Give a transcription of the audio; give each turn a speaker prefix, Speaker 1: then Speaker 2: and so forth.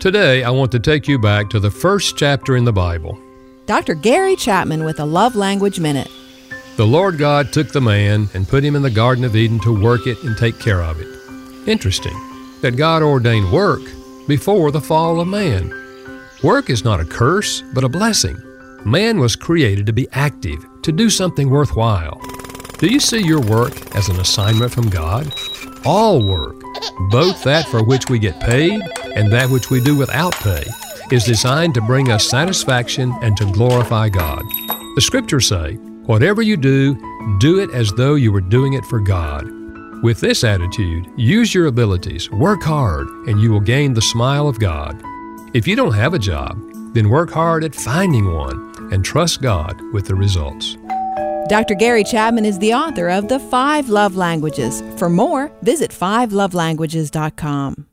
Speaker 1: Today, I want to take you back to the first chapter in the Bible.
Speaker 2: Dr. Gary Chapman with a Love Language Minute.
Speaker 1: The Lord God took the man and put him in the Garden of Eden to work it and take care of it. Interesting that God ordained work before the fall of man. Work is not a curse, but a blessing. Man was created to be active, to do something worthwhile. Do you see your work as an assignment from God? All work, both that for which we get paid and that which we do without pay, is designed to bring us satisfaction and to glorify God. The scriptures say, Whatever you do, do it as though you were doing it for God. With this attitude, use your abilities, work hard, and you will gain the smile of God. If you don't have a job, then work hard at finding one and trust God with the results.
Speaker 2: Dr. Gary Chapman is the author of The Five Love Languages. For more, visit fivelovelanguages.com.